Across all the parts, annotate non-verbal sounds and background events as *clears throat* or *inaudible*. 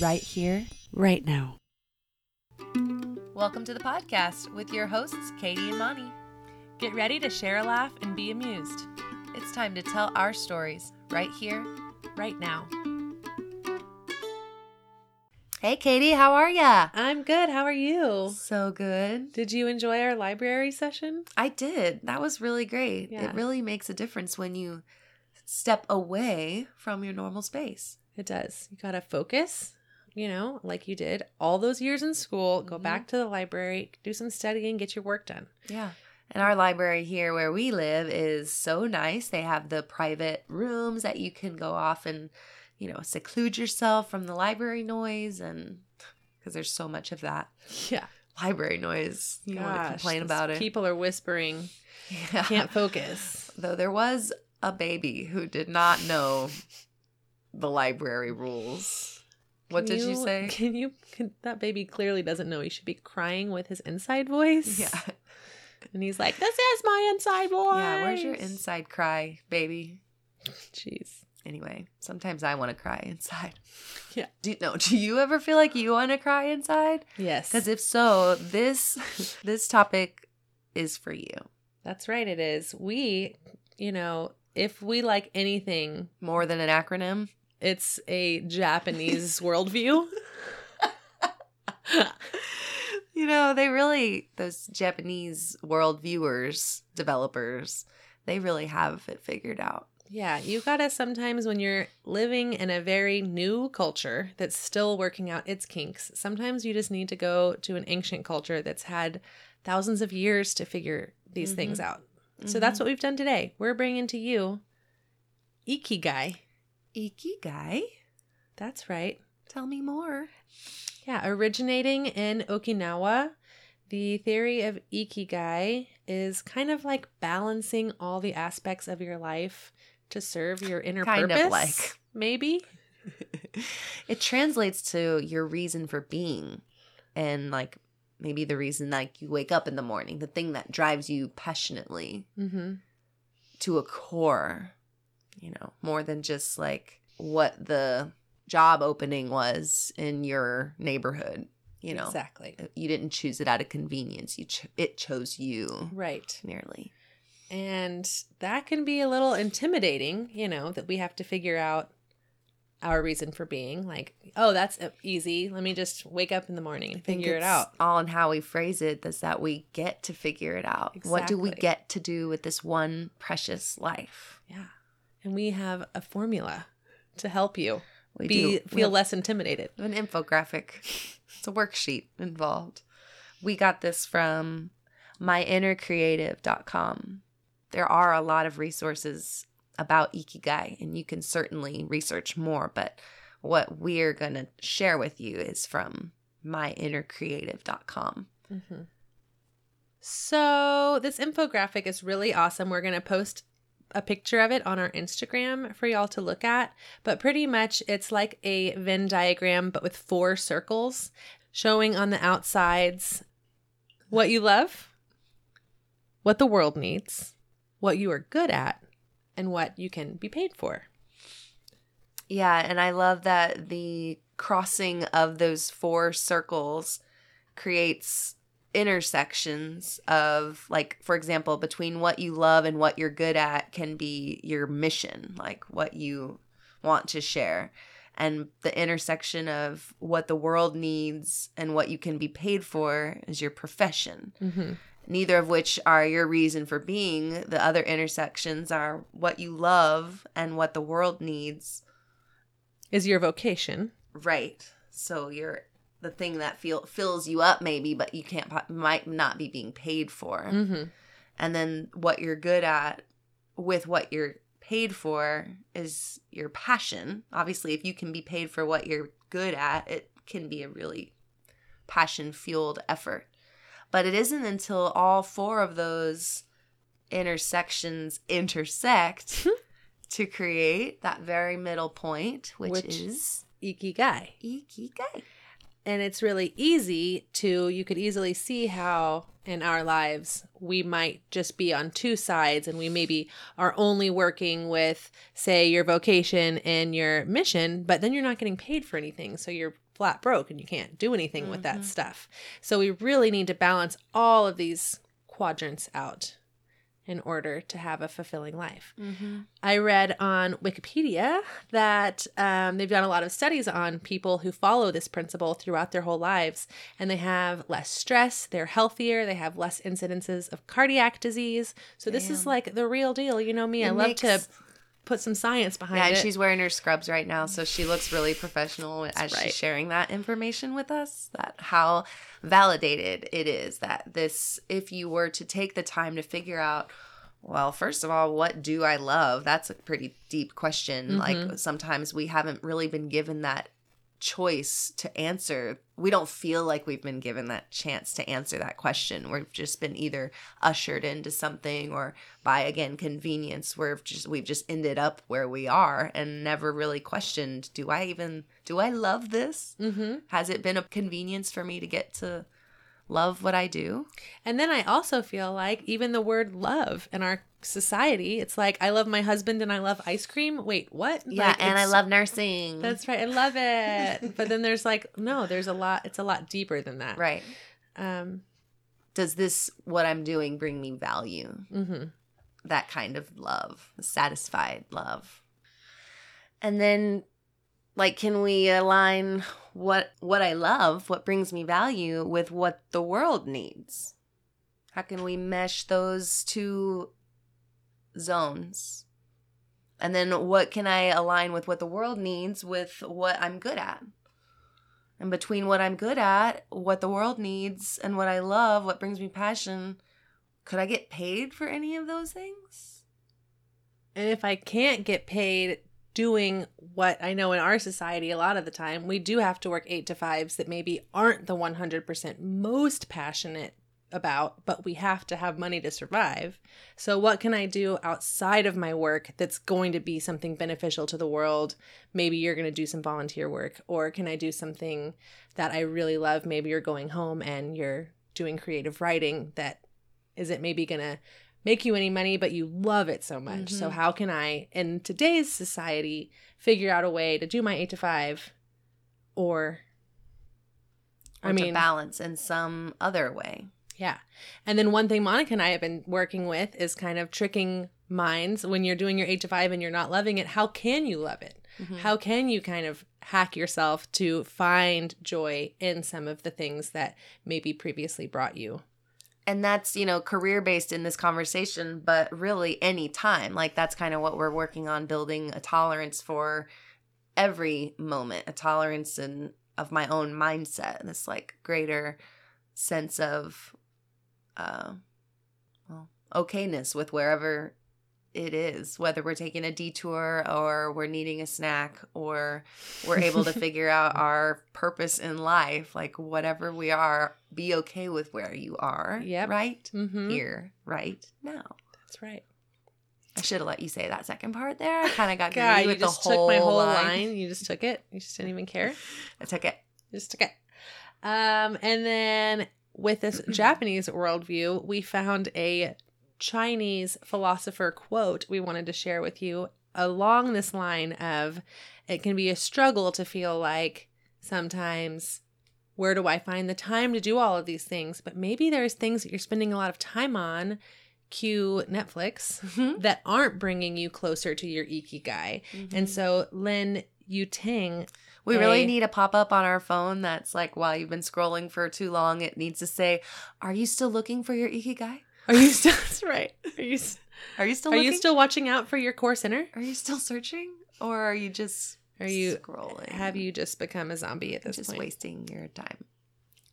right here, right now. Welcome to the podcast with your hosts, Katie and Moni. Get ready to share a laugh and be amused It's time to tell our stories right here. right now. Hey, Katie, how are ya? I'm good. How are you? So good. Did you enjoy our library session? I did. That was really great. Yeah. It really makes a difference when you step away from your normal space. It does. You got to focus, you know, like you did all those years in school. Go Mhm. back to the library, do some studying, get your work done. Yeah. And our library here where we live is so nice. They have the private rooms that you can go off and, you know, seclude yourself from the library noise and because there's so much of that *laughs* Yeah. library noise. You don't want to complain about it. People are whispering. Yeah. Can't focus. *laughs* Though there was a baby who did not know the library rules. What did you say? *laughs* Can you? Can, that baby clearly doesn't know he should be crying with his inside voice. Yeah. And he's like, "This is my inside voice." Yeah, where's your inside cry, baby? Jeez. Anyway, sometimes I want to cry inside. Yeah. Do no, do you ever feel like you want to cry inside? Yes. Cuz if so, this *laughs* this topic is for you. That's right. It is. We, you know, if we like anything, More than an acronym. It's a Japanese *laughs* worldview. You know, they really those Japanese world viewers, developers, they really have it figured out. Yeah, you gotta sometimes when you're living in a very new culture that's still working out its kinks, sometimes you just need to go to an ancient culture that's had thousands of years to figure these things mm-hmm. out. So that's mm-hmm. what we've done today. We're bringing to you Ikigai. Ikigai. That's right. Tell me more. Yeah, originating in Okinawa, the theory of Ikigai is kind of like balancing all the aspects of your life to serve your inner Kind of purpose. like. maybe. *laughs* it translates to your reason for being and like maybe the reason like you wake up in the morning, the thing that drives you passionately Mm-hmm. to a core, you know, more than just like what the job opening was in your neighborhood, you know. exactly You didn't choose it out of convenience. You cho- it chose you right, nearly. and that can be a little intimidating. You know that we have to figure out our reason for being. Like, oh, that's uh, easy. Let me just wake up in the morning and figure it out. All in how we phrase it is that we get to figure it out. What do we get to do with this one precious life? Yeah, and we have a formula to help you We be do. Feel have less intimidated. an infographic. It's a worksheet involved. We got this from myinnercreative.com. There are a lot of resources about Ikigai, and you can certainly research more, but what we're going to share with you is from myinnercreative.com. Mm-hmm. So this infographic is really awesome. We're going to post a picture of it on our Instagram for y'all to look at. But pretty much it's like a Venn diagram, but with four circles showing on the outsides what you love, what the world needs, what you are good at, and what you can be paid for. Yeah, and I love that the crossing of those four circles creates intersections of like for example between what you love and what you're good at can be your mission like what you want to share and the intersection of what the world needs and what you can be paid for is your profession Mm-hmm. neither of which are your reason for being the other intersections are what you love and what the world needs Is your vocation. Right. So you're the thing that feel fills you up maybe, but you can't might not be being paid for. Mm-hmm. And then what you're good at with what you're paid for is your passion. Obviously, if you can be paid for what you're good at, it can be a really passion fueled effort. But it isn't until all four of those intersections intersect *laughs* to create that very middle point, which, Which- is Ikigai. ikigai. And it's really easy to, you could easily see how in our lives we might just be on two sides and we maybe are only working with, say, your vocation and your mission, but then you're not getting paid for anything. So you're flat broke and you can't do anything with that Mhm. stuff. So we really need to balance all of these quadrants out in order to have a fulfilling life. Mm-hmm. I read on Wikipedia that um, they've done a lot of studies on people who follow this principle throughout their whole lives, and they have less stress, they're healthier, they have less incidences of cardiac disease. So this is like the real deal. You know me, I love makes- to put some science behind it. Yeah, and she's wearing her scrubs right now, so she looks really professional as right. she's sharing that information with us. That how validated it is that this, if you were to take the time to figure out, well, first of all, what do I love? That's a pretty deep question. Mhm. Like sometimes we haven't really been given that choice to answer. We don't feel like we've been given that chance to answer that question. We've just been either ushered into something or by again convenience we've just we've just ended up where we are and never really questioned, do I even do I love this? Mm-hmm. Has it been a convenience for me to get to love what I do? And then I also feel like even the word love in our society, it's like I love my husband and I love ice cream. Wait, what? Yeah, Like, and I love nursing. That's right. I love it. but then there's like no, there's a lot. It's a lot deeper than that. right. Um. Does this what I'm doing bring me value? hmm that kind of love, satisfied love. And then like can we align what what I love, what brings me value with what the world needs? How can we mesh those two zones? And then what can I align with what the world needs with what I'm good at? And between what I'm good at, what the world needs, and what I love, what brings me passion, could I get paid for any of those things? And if I can't get paid doing what I know in our society, a lot of the time, we do have to work eight to fives that maybe aren't the 100% most passionate about, but we have to have money to survive. So, what can I do outside of my work that's going to be something beneficial to the world? Maybe you're going to do some volunteer work, or can I do something that I really love? Maybe you're going home and you're doing creative writing that isn't maybe going to make you any money, but you love it so much. So, Mhm. how can I, in today's society, figure out a way to do my eight to five or, Or I mean, to balance in some other way. yeah. And then one thing Monica and I have been working with is kind of tricking minds when you're doing your eight to five and you're not loving it. How can you love it? Mhm. How can you kind of hack yourself to find joy in some of the things that maybe previously brought you? And that's you know career based in this conversation but really any time like that's kind of what we're working on building a tolerance for every moment a tolerance and of my own mindset this like greater sense of uh well okayness with wherever it is whether we're taking a detour or we're needing a snack or we're able to *laughs* figure out our purpose in life like whatever we are be okay with where you are Yeah. right Mm-hmm. here right now That's right. i should have let you say that second part there i kind of got *laughs* God, you with just the took my whole line. line. You just took it. You just didn't even care. *laughs* i took it You just took it. Um, and then with this *clears throat* Japanese worldview, we found a Chinese philosopher quote we wanted to share with you along this line of it can be a struggle to feel like sometimes where do I find the time to do all of these things? But maybe there's things that you're spending a lot of time on, cue Netflix, mm-hmm. that aren't bringing you closer to your ikigai. Mm-hmm. And so Lin Yutang we really need a pop-up on our phone that's like while you've been scrolling for too long it needs to say are you still looking for your ikigai Are you still? *laughs* That's right. Are you? are you still Are looking you still watching out for your core center? are you still searching or are you just Are you? scrolling Have you just become a zombie at this just point? wasting your time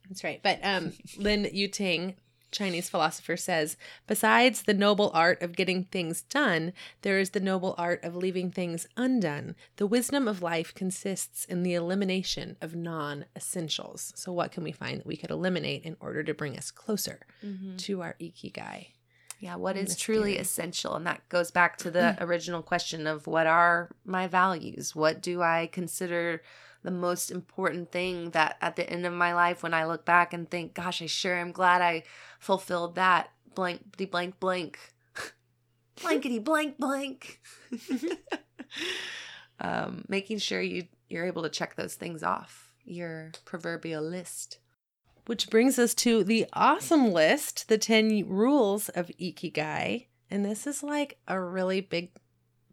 That's right. But um, Lin Yutang, Chinese philosopher, says besides the noble art of getting things done, there is the noble art of leaving things undone. The wisdom of life consists in the elimination of non essentials. So, what can we find that we could eliminate in order to bring us closer mm-hmm. to our ikigai? Yeah, what is truly essential? And that goes back to the *clears throat* original question of what are my values? What do I consider the most important thing that at the end of my life when I look back and think, gosh, I sure am glad I fulfilled that blank blank blank. *laughs* Blankety blank blank. *laughs* um, making sure you you're able to check those things off your proverbial list. Which brings us to the awesome list, the 10 rules of Ikigai. And this is like a really big,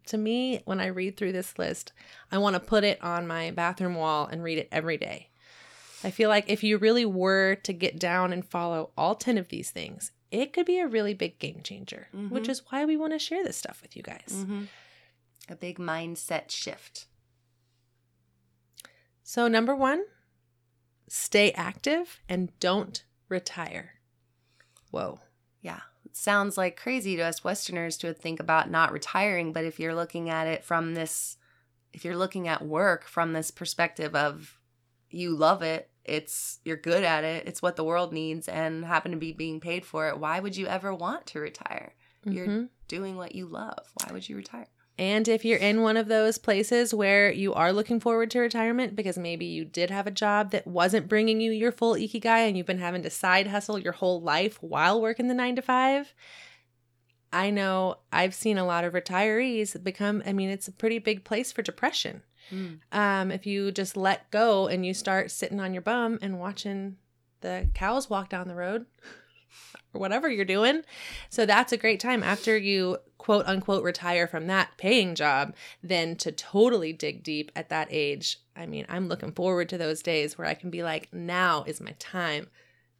to me, when I read through this list, I want to put it on my bathroom wall and read it every day. I feel like if you really were to get down and follow all 10 of these things, it could be a really big game changer, which Mhm. is why we want to share this stuff with you guys. Mm-hmm. A big mindset shift. So, number one, stay active and don't retire. Whoa. Yeah. Sounds like crazy to us Westerners to think about not retiring, but if you're looking at it from this, if you're looking at work from this perspective of you love it, it's you're good at it, it's what the world needs, and happen to be being paid for it, why would you ever want to retire? You're Mhm. doing what you love. Why would you retire? And if you're in one of those places where you are looking forward to retirement because maybe you did have a job that wasn't bringing you your full ikigai and you've been having to side hustle your whole life while working the 9 to 5, I know I've seen a lot of retirees become I mean it's a pretty big place for depression. Um if you just let go and you start sitting on your bum and watching the cows walk down the road or whatever you're doing. So that's a great time after you quote unquote retire from that paying job, then to totally dig deep at that age. I mean, I'm looking forward to those days where I can be like, now is my time.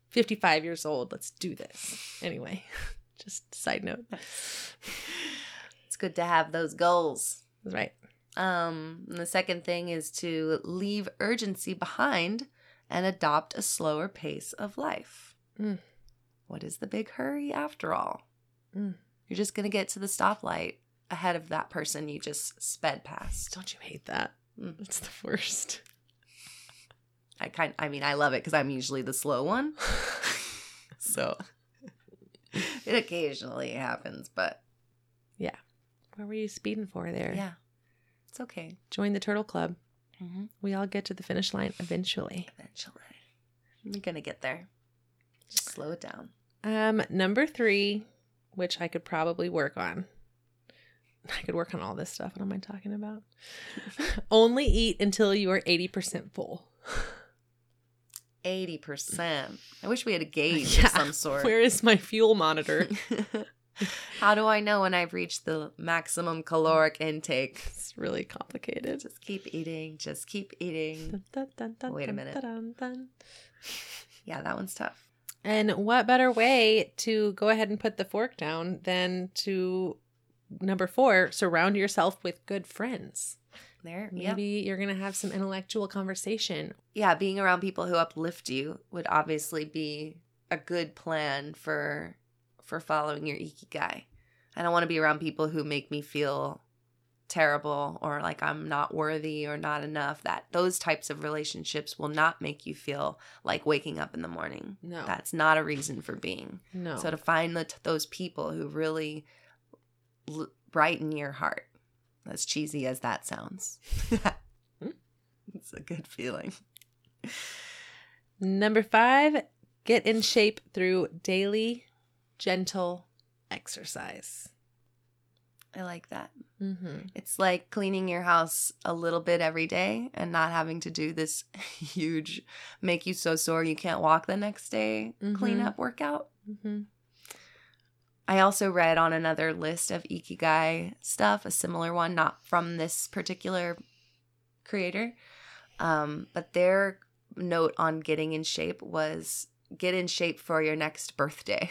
55 years old, let's do this. Anyway, *laughs* just side note. *laughs* It's good to have those goals. Right. Um, the second thing is to leave urgency behind and adopt a slower pace of life. Mm. What is the big hurry after all? Mm. You're just going to get to the stoplight ahead of that person you just sped past. Don't you hate that? Mm. It's the worst. I kind I mean, I love it because I'm usually the slow one. *laughs* so it occasionally happens, but yeah. What were you speeding for there? yeah, it's okay. Join the Turtle Club. Mm-hmm. We all get to the finish line eventually. Eventually, you're going to get there. Just slow it down. Um, number three, which I could probably work on. I could work on all this stuff. What am I talking about? *laughs* Only eat until you are 80% full. 80%. I wish we had a gauge *laughs* Yeah. of some sort. Where is my fuel monitor? *laughs* How do I know when I've reached the maximum caloric intake? it's really complicated. Just keep eating. Just keep eating. Dun, dun, dun, Wait a minute. Yeah, that one's tough. And what better way to go ahead and put the fork down than to number four, surround yourself with good friends. There, yeah. Maybe you're going to have some intellectual conversation. Yeah, being around people who uplift you would obviously be a good plan for for following your ikigai. I don't want to be around people who make me feel terrible or like I'm not worthy or not enough. That those types of relationships will not make you feel like waking up in the morning. No. That's not a reason for being. no. So to find the, those people who really l- brighten your heart, as cheesy as that sounds, *laughs* *laughs* it's a good feeling. Number five, get in shape through daily, gentle exercise. I like that. Mm-hmm. It's like cleaning your house a little bit every day and not having to do this *laughs* huge, make you so sore you can't walk the next day Mhm. cleanup workout. Mm-hmm. I also read on another list of Ikigai stuff, a similar one, not from this particular creator, um, but their note on getting in shape was get in shape for your next birthday.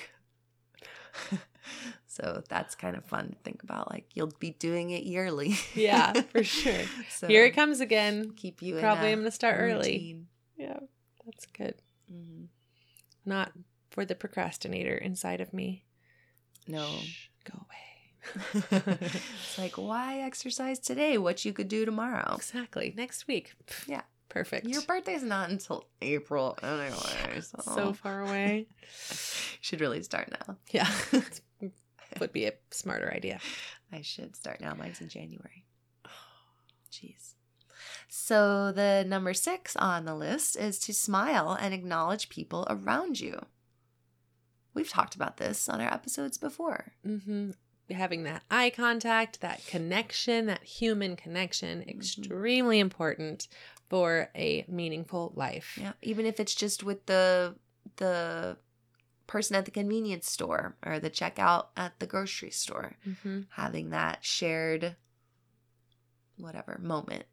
*laughs* so that's kind of fun to think about. Like you'll be doing it yearly. Yeah, for *laughs* sure. so Here it comes again. Keep you Probably in I'm to start early. routine. Yeah, that's good. Mhm. Not for the procrastinator inside of me. No. Shh, go away. *laughs* it's like why exercise today? What you could do tomorrow. Exactly. Next week. Yeah. Perfect. Your birthday's not until April anyway. So, so far away. *laughs* should really start now. Yeah. Would be a smarter idea. I should start now. Mine's in January. Jeez. So the number six on the list is to smile and acknowledge people around you. We've talked about this on our episodes before. Mm-hmm. Having that eye contact, that connection, that human connection, extremely important for a meaningful life. Yeah, even if it's just with the the person at the convenience store or the checkout at the grocery store, Mm-hmm. having that shared whatever moment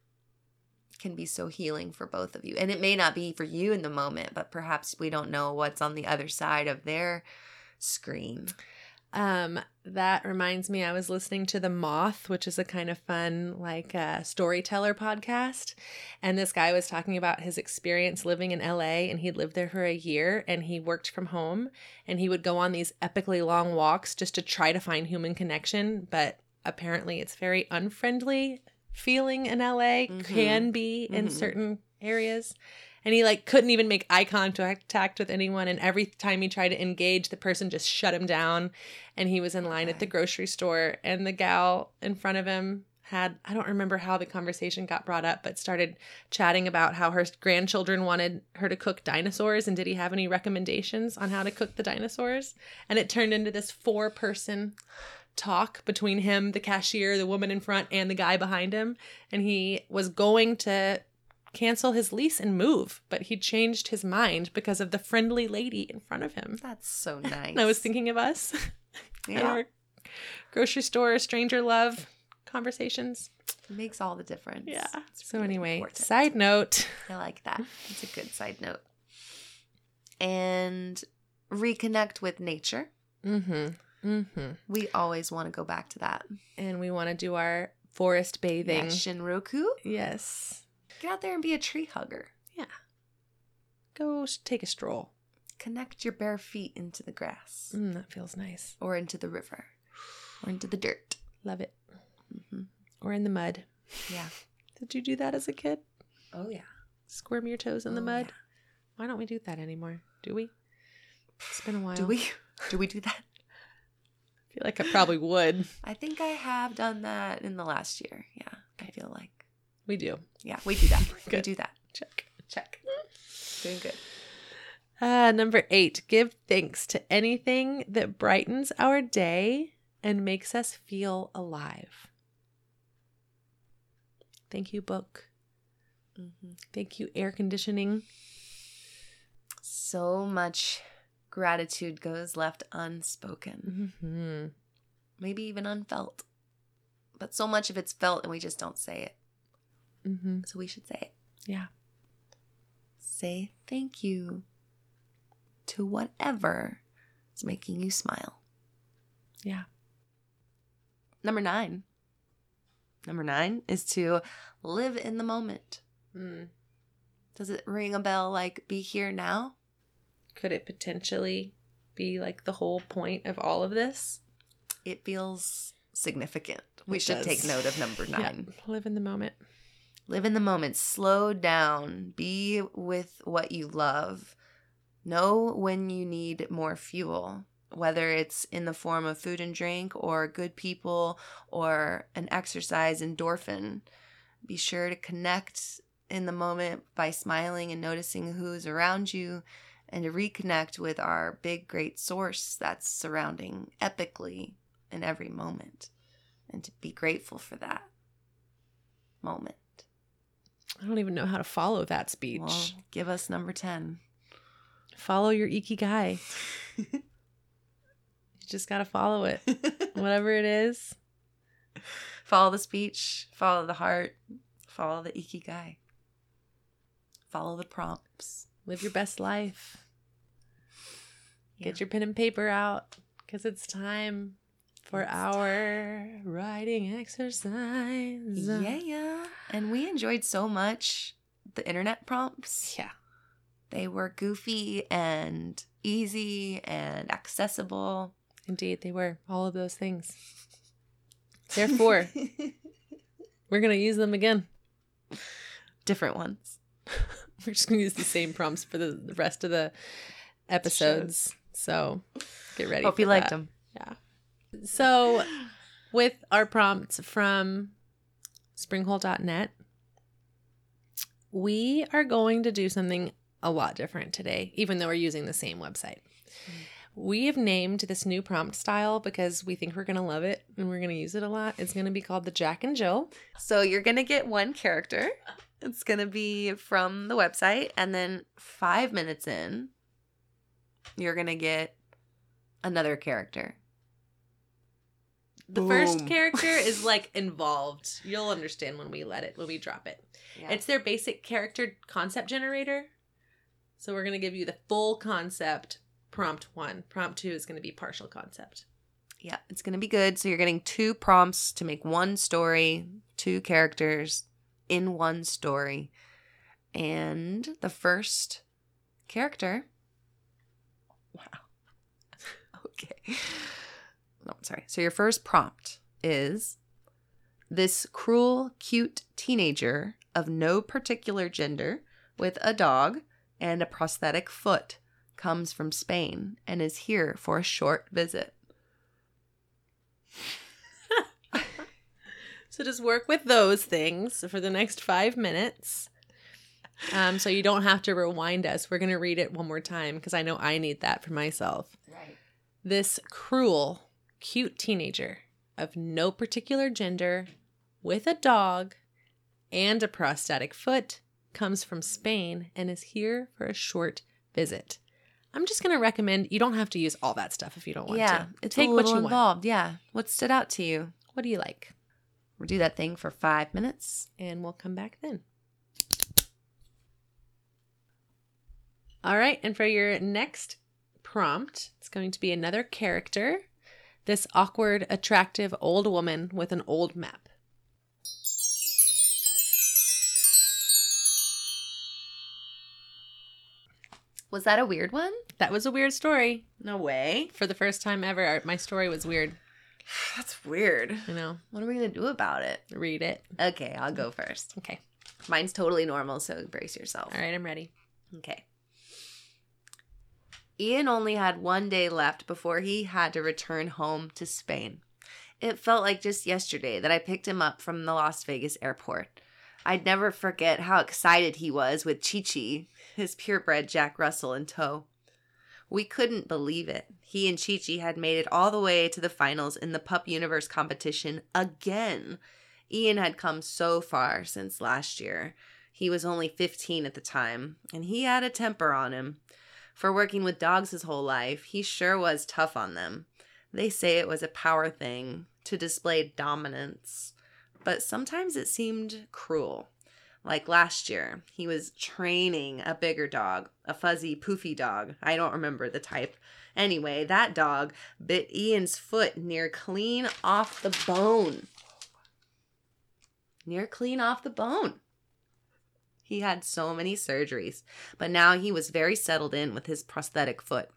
can be so healing for both of you. And it may not be for you in the moment, but perhaps we don't know what's on the other side of their screen. Um, that reminds me, I was listening to The Moth, which is a kind of fun, like, uh, storyteller podcast. And this guy was talking about his experience living in LA, and he'd lived there for a year and he worked from home. And he would go on these epically long walks just to try to find human connection. But apparently, it's very unfriendly feeling in LA, Mhm. can be in Mhm. certain areas and he like couldn't even make eye contact with anyone. And every time he tried to engage the person just shut him down. And he was in line at the grocery store. And the gal in front of him had I don't remember how the conversation got brought up but started chatting about how her grandchildren wanted her to cook dinosaurs. And did he have any recommendations on how to cook the dinosaurs? And it turned into this four person talk between him the cashier the woman in front and the guy behind him. And he was going to cancel his lease and move, but he changed his mind because of the friendly lady in front of him. That's so *laughs* nice. I was thinking of us *laughs* yeah, our grocery store stranger love conversations. it makes all the difference. Yeah. It's So really anyway, important. side note. I like that. *laughs* It's a good side note. And reconnect with nature. Mm-hmm. Mm-hmm. We always want to go back to that. And we want to do our forest bathing. Yeah, Shinrin-yoku. Yes. Get out there and be a tree hugger. Yeah. Go take a stroll. Connect your bare feet into the grass Mm, that feels nice. or into the river or into the dirt. Love it. hmm Or in the mud. Yeah. Did you do that as a kid? Oh, yeah. Squirm your toes in the Oh, mud? yeah. Why don't we do that anymore? Do we? It's been a while. Do we? Do we do that? I feel like I probably would. I think I have done that in the last year. Yeah. I feel like. We do. Yeah, we do that. *laughs* we do that. Check. Check. Doing good. Uh, number eight, give thanks to anything that brightens our day and makes us feel alive. Thank you, book. hmm Thank you, air conditioning. So much gratitude goes left unspoken, Mm-hmm. maybe even unfelt. But so much of it's felt and we just don't say it. Mm-hmm. So we should say it. Yeah. Say thank you to whatever is making you smile. Yeah. Number nine. Number nine is to live in the moment. Mm. Does it ring a bell like be here now? Could it potentially be like the whole point of all of this? It feels significant. We It should does. take note of number *laughs* nine. Yeah. Live in the moment. Live in the moment. Slow down. Be with what you love. Know when you need more fuel, whether it's in the form of food and drink or good people or an exercise endorphin. Be sure to connect in the moment by smiling and noticing who's around you and to reconnect with our big, great source that's surrounding epically in every moment and to be grateful for that moment. I don't even know how to follow that speech. Well, give us number 10. follow your ikigai. *laughs* you just got to follow it. *laughs* Whatever it is. follow the speech, follow the heart, follow the ikigai, follow the prompts. Live your best life. Yeah. Get your pen and paper out because it's time for It's our writing exercise. Yeah, yeah. And we enjoyed so much the internet prompts. Yeah. They were goofy and easy and accessible. Indeed, they were all of those things. Therefore, *laughs* we're going to use them again. Different ones. *laughs* We're just going to use the same prompts for the, the rest of the episodes. So get ready. Hope you liked them. Yeah. So, with our prompts from springhole.net, we are going to do something a lot different today, even though we're using the same website. We have named this new prompt style because we think we're going to love it and we're going to use it a lot. It's going to be called the Jack and Jill. So you're going to get one character It's going to be from the website. And then five minutes in, you're going to get another character. The first character is *laughs* like involved. You'll understand when we let it, when we drop it. Yeah. It's their basic character concept generator. So we're going to give you the full concept prompt one. Prompt two is going to be partial concept. Yeah, it's going to be good. So you're getting two prompts to make one story, two characters in one story. And the first character. *laughs* Wow. *laughs* okay. No, sorry. So your first prompt is this cruel, cute teenager of no particular gender with a dog and a prosthetic foot comes from Spain and is here for a short visit. *laughs* So just work with those things for the next five minutes. Um, so you don't have to rewind us. We're going to read it one more time because I know I need that for myself. Right. This cruel, cute teenager of no particular gender with a dog and a prosthetic foot comes from Spain and is here for a short visit. I'm just going to recommend you don't have to use all that stuff if you don't want yeah, to. it's Take a what you want. involved. Yeah. What stood out to you? What do you like? We'll do that thing for five minutes. and we'll come back then. All right, and for your next prompt, it's going to be another character. This awkward, attractive old woman with an old map. Was that a weird one? That was a weird story. No way. For the first time ever, my story was weird. *sighs* That's weird. You know, What are we going to do about it? read it. Okay, I'll go first. Okay. Mine's totally normal, so brace yourself. All right, I'm ready. Okay. Ian only had one day left before he had to return home to Spain. It felt like just yesterday that I picked him up from the Las Vegas airport. I'd never forget how excited he was with Chi Chi, his purebred Jack Russell, in tow. We couldn't believe it. He and Chi Chi had made it all the way to the finals in the Pup Universe competition again. Ian had come so far since last year. He was only 15 at the time, and he had a temper on him. For working with dogs his whole life, he sure was tough on them. They say it was a power thing to display dominance, but sometimes it seemed cruel. Like last year, he was training a bigger dog, a fuzzy, poofy dog. I don't remember the type. Anyway, that dog bit Ian's foot near clean off the bone. Near clean off the bone. He had so many surgeries, but now he was very settled in with his prosthetic foot.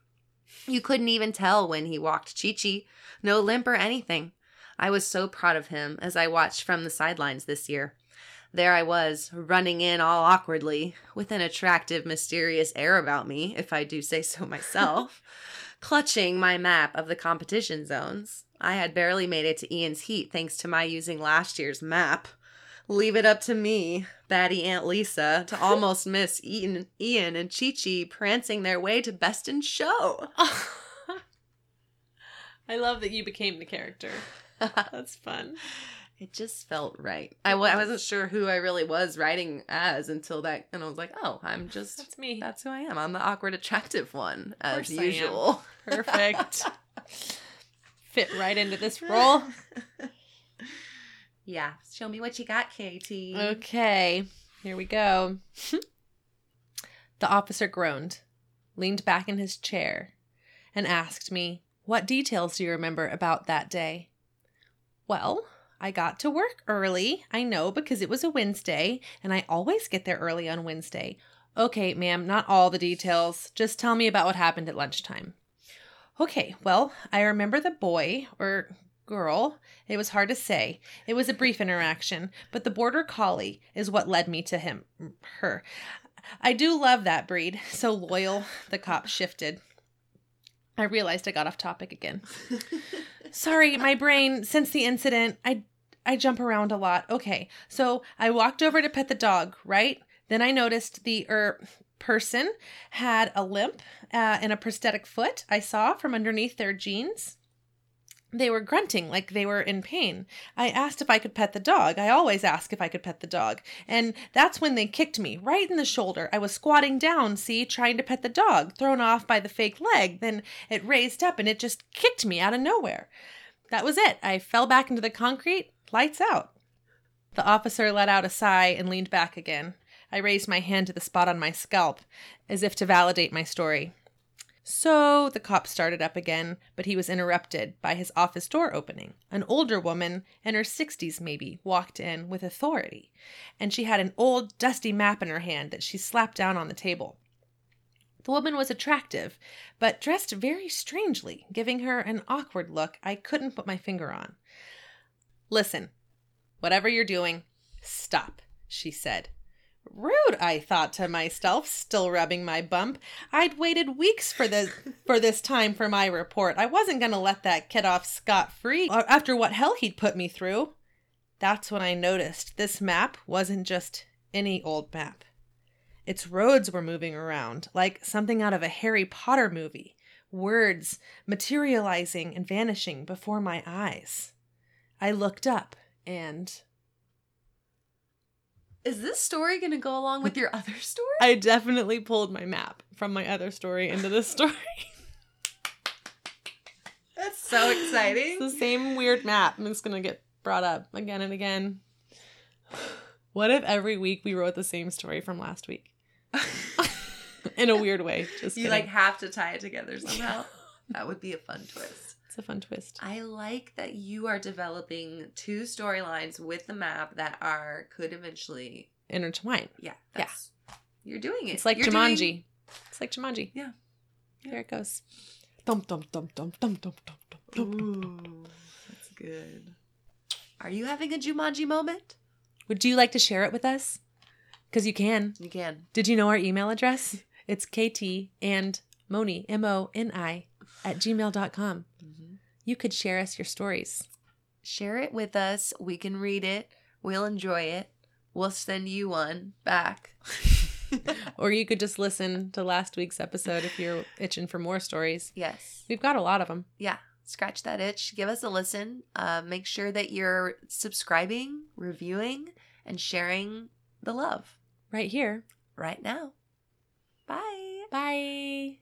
You couldn't even tell when he walked Chi Chi, no limp or anything. I was so proud of him as I watched from the sidelines this year. There I was, running in all awkwardly, with an attractive, mysterious air about me, if I do say so myself, *laughs* clutching my map of the competition zones. I had barely made it to Ian's heat thanks to my using last year's map. Leave it up to me, batty Aunt Lisa, to almost miss Ian, Ian and Chi Chi prancing their way to best in show. *laughs* I love that you became the character. *laughs* That's fun. It just felt right. I w- I wasn't sure who I really was writing as until that, and I was like, oh, I'm just, That's me. that's who I am. I'm the awkward, attractive one, as course I am. usual. Perfect. *laughs* Fit right into this role. Yeah. Show me what you got, Katie. Okay, here we go. *laughs* the officer groaned, leaned back in his chair, and asked me, What details do you remember about that day? Well, I got to work early. I know because it was a Wednesday, and I always get there early on Wednesday. Okay, ma'am, not all the details. Just tell me about what happened at lunchtime. Okay, well, I remember the boy, or girl. It was hard to say. It was a brief interaction, but the border collie is what led me to him, her. I do love that breed. So loyal. The cop shifted. I realized I got off topic again. *laughs* Sorry, my brain, since the incident, I I jump around a lot. Okay. So, I walked over to pet the dog, right? Then I noticed the er person had a limp uh, and a prosthetic foot I saw from underneath their jeans. They were grunting like they were in pain. I asked if I could pet the dog. I always ask if I could pet the dog. And that's when they kicked me right in the shoulder. I was squatting down, see, trying to pet the dog, thrown off by the fake leg. Then it raised up and it just kicked me out of nowhere. That was it. I fell back into the concrete, lights out. The officer let out a sigh and leaned back again. I raised my hand to the spot on my scalp, as if to validate my story. So the cop started up again, but he was interrupted by his office door opening. An older woman, in her 60s maybe, walked in with authority, and she had an old, dusty map in her hand that she slapped down on the table. The woman was attractive, but dressed very strangely, giving her an awkward look I couldn't put my finger on. Listen, whatever you're doing, stop, she said. Rude, I thought to myself, still rubbing my bump. I'd waited weeks for this *laughs* for this time for my report. I wasn't going to let that kid off scot free uh, after what hell he'd put me through. That's when I noticed this map wasn't just any old map. Its roads were moving around like something out of a Harry Potter movie, words materializing and vanishing before my eyes. I looked up and Is this story going to go along with your other story? I definitely pulled my map from my other story into this story. That's so exciting. it's the same weird map. and it's going to get brought up again and again. What if every week we wrote the same story from last week? *laughs* In a weird way. Just you kidding. like have to tie it together somehow. that would be a fun twist. It's a fun twist. I like that you are developing two storylines with the map that are could eventually Intertwine. yeah, that's you're doing it. It's like You're Jumanji. doing- It's like Jumanji. Yeah. Yeah. There it goes. Dum dum dum dum dum dum dum dum dum. that's good. Are you having a Jumanji moment? Would you like to share it with us? Because you can. You can. Did you know our email address? It's KT and Moni, M O N I, at gmail.com. You could share us your stories. Share it with us. We can read it. We'll enjoy it. We'll send you one back. *laughs* Or you could just listen to last week's episode if you're itching for more stories. yes. We've got a lot of them. Yeah. Scratch that itch. Give us a listen. Uh, make sure that you're subscribing, reviewing, and sharing the love Right here. right now. Bye. Bye.